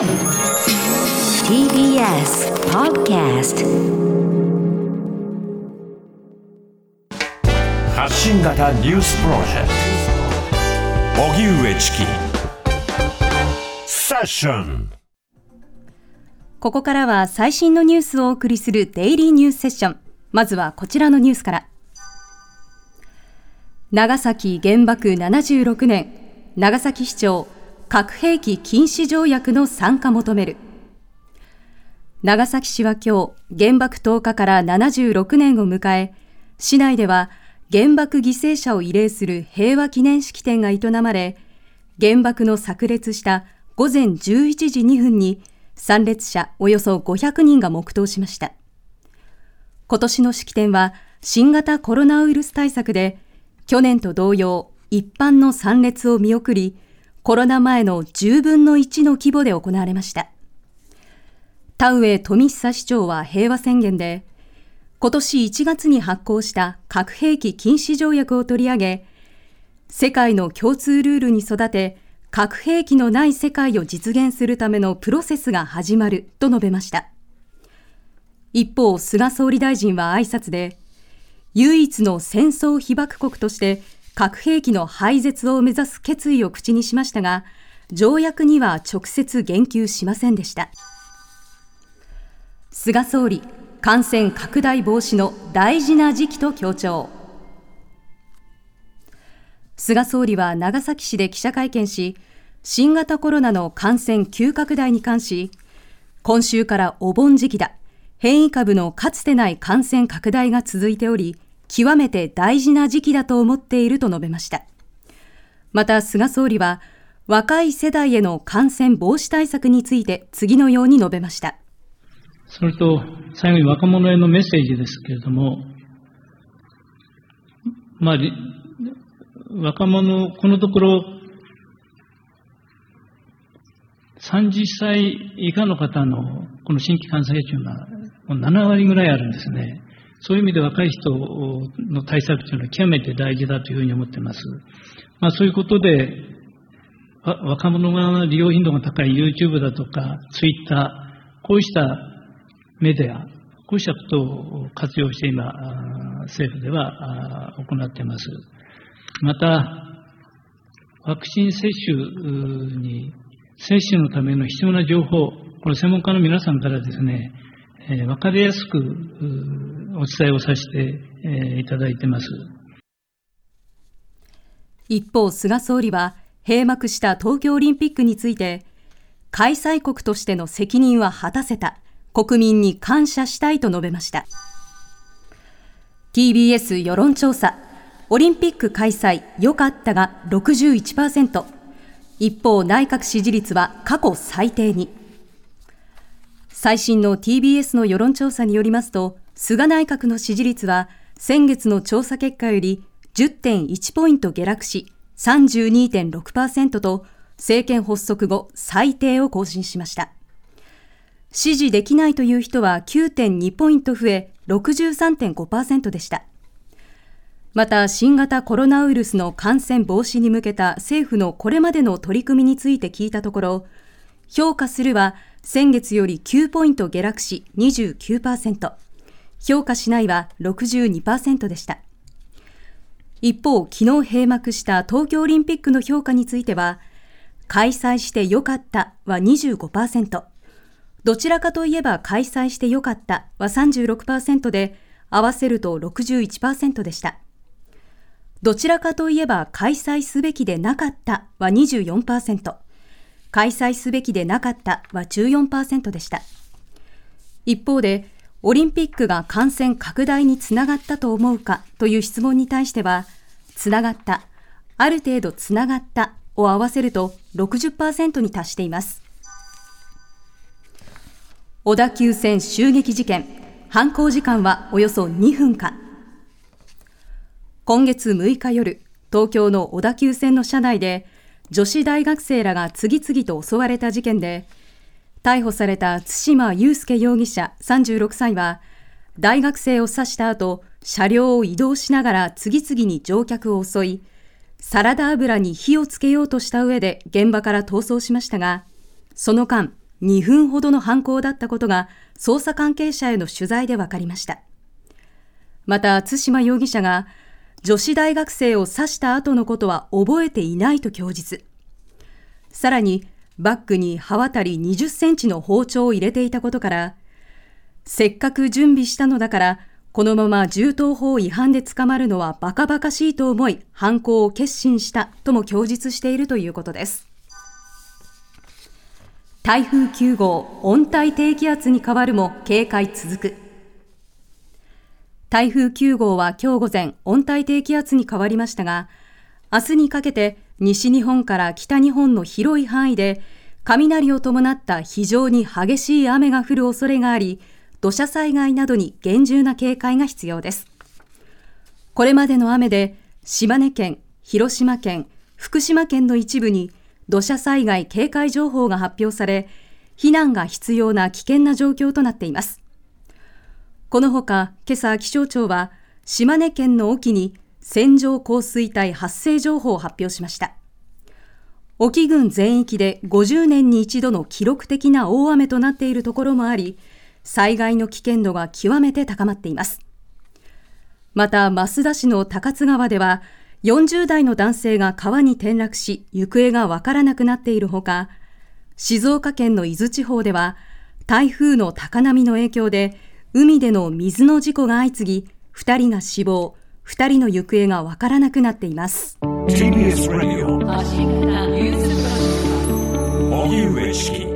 TBS Podcast 発信型ニュースプロジェクト荻上チキセッションここからは最新のニュースをお送りするデイリーニュースセッション。まずはこちらのニュースから。長崎原爆76年、長崎市長、核兵器禁止条約の参加求める。長崎市は今日、原爆投下から76年を迎え、市内では原爆犠牲者を慰霊する平和記念式典が営まれ、原爆の炸裂した午前11時2分に参列者およそ500人が黙祷しました。今年の式典は新型コロナウイルス対策で去年と同様一般の参列を見送りコロナ前の10分の1の規模で行われました。田上富久市長は平和宣言で今年1月に発行した核兵器禁止条約を取り上げ世界の共通ルールに育て核兵器のない世界を実現するためのプロセスが始まると述べました。一方、菅総理大臣は挨拶で、唯一の戦争被爆国として核兵器の廃絶を目指す決意を口にしましたが、条約には直接言及しませんでした。菅総理、感染拡大防止の大事な時期と強調。菅総理は長崎市で記者会見し、新型コロナの感染急拡大に関し、今週からお盆時期だ。変異株のかつてない感染拡大が続いており、極めて大事な時期だと思っていると述べました。また、菅総理は、若い世代への感染防止対策について次のように述べました。それと、最後に若者へのメッセージですけれども、まあ、若者、このところ、30歳以下の方のこの新規感染者が7割ぐらいあるんですね。そういう意味で若い人の対策というのは極めて大事だというふうに思っています。まあそういうことで、若者が利用頻度が高い YouTube だとか Twitter、こうしたメディア、こうしたことを活用して今、政府では行っています。また、ワクチン接種に、接種のための必要な情報、これ専門家の皆さんからですね、えー、分かりやすくお伝えをさせて、いただいてます。一方、菅総理は閉幕した東京オリンピックについて、開催国としての責任は果たせた、国民に感謝したいと述べました。TBS 世論調査オリンピック開催良かったが61%。一方、内閣支持率は過去最低に。最新の TBS の世論調査によりますと、菅内閣の支持率は先月の調査結果より10.1ポイント下落し、32.6%と政権発足後最低を更新しました。支持できないという人は9.2ポイント増え63.5%でした。また新型コロナウイルスの感染防止に向けた政府のこれまでの取り組みについて聞いたところ、評価するは先月より9ポイント下落し29%、評価しないは62%でした。一方、昨日閉幕した東京オリンピックの評価については、開催してよかったは25%、どちらかといえば開催してよかったは36%で、合わせると61%でした。どちらかといえば開催すべきでなかったは24%、開催すべきでなかったは14%でした。一方で、オリンピックが感染拡大につながったと思うか？という質問に対しては、つながった、ある程度つながったを合わせると60%に達しています。小田急線襲撃事件、犯行時間はおよそ2分か。今月6日夜、東京の小田急線の車内で、女子大学生らが次々と襲われた事件で、逮捕された対馬祐介容疑者36歳は、大学生を刺した後、車両を移動しながら次々に乗客を襲い、サラダ油に火をつけようとした上で現場から逃走しましたが、その間、2分ほどの犯行だったことが捜査関係者への取材で分かりました。また、対馬容疑者が女子大学生を刺した後のことは覚えていないと供述。さらに、バッグに刃渡り20センチの包丁を入れていたことから、せっかく準備したのだから、このまま銃刀法違反で捕まるのはバカバカしいと思い、犯行を決心したとも供述しているということです。台風9号、温帯低気圧に変わるも警戒続く。台風9号は今日午前、温帯低気圧に変わりましたが、明日にかけて西日本から北日本の広い範囲で雷を伴った非常に激しい雨が降る恐れがあり、土砂災害などに厳重な警戒が必要です。これまでの雨で島根県、広島県、福島県の一部に土砂災害警戒情報が発表され、避難が必要な危険な状況となっています。このほか、今朝気象庁は島根県の沖に線状降水帯発生情報を発表しました。沖郡全域で50年に一度の記録的な大雨となっているところもあり、災害の危険度が極めて高まっています。また、増田市の高津川では、40代の男性が川に転落し、行方がわからなくなっているほか、静岡県の伊豆地方では、台風の高波の影響で、海での水の事故が相次ぎ、2人が死亡、2人の行方がわからなくなっています。TBS ラジオ荻上式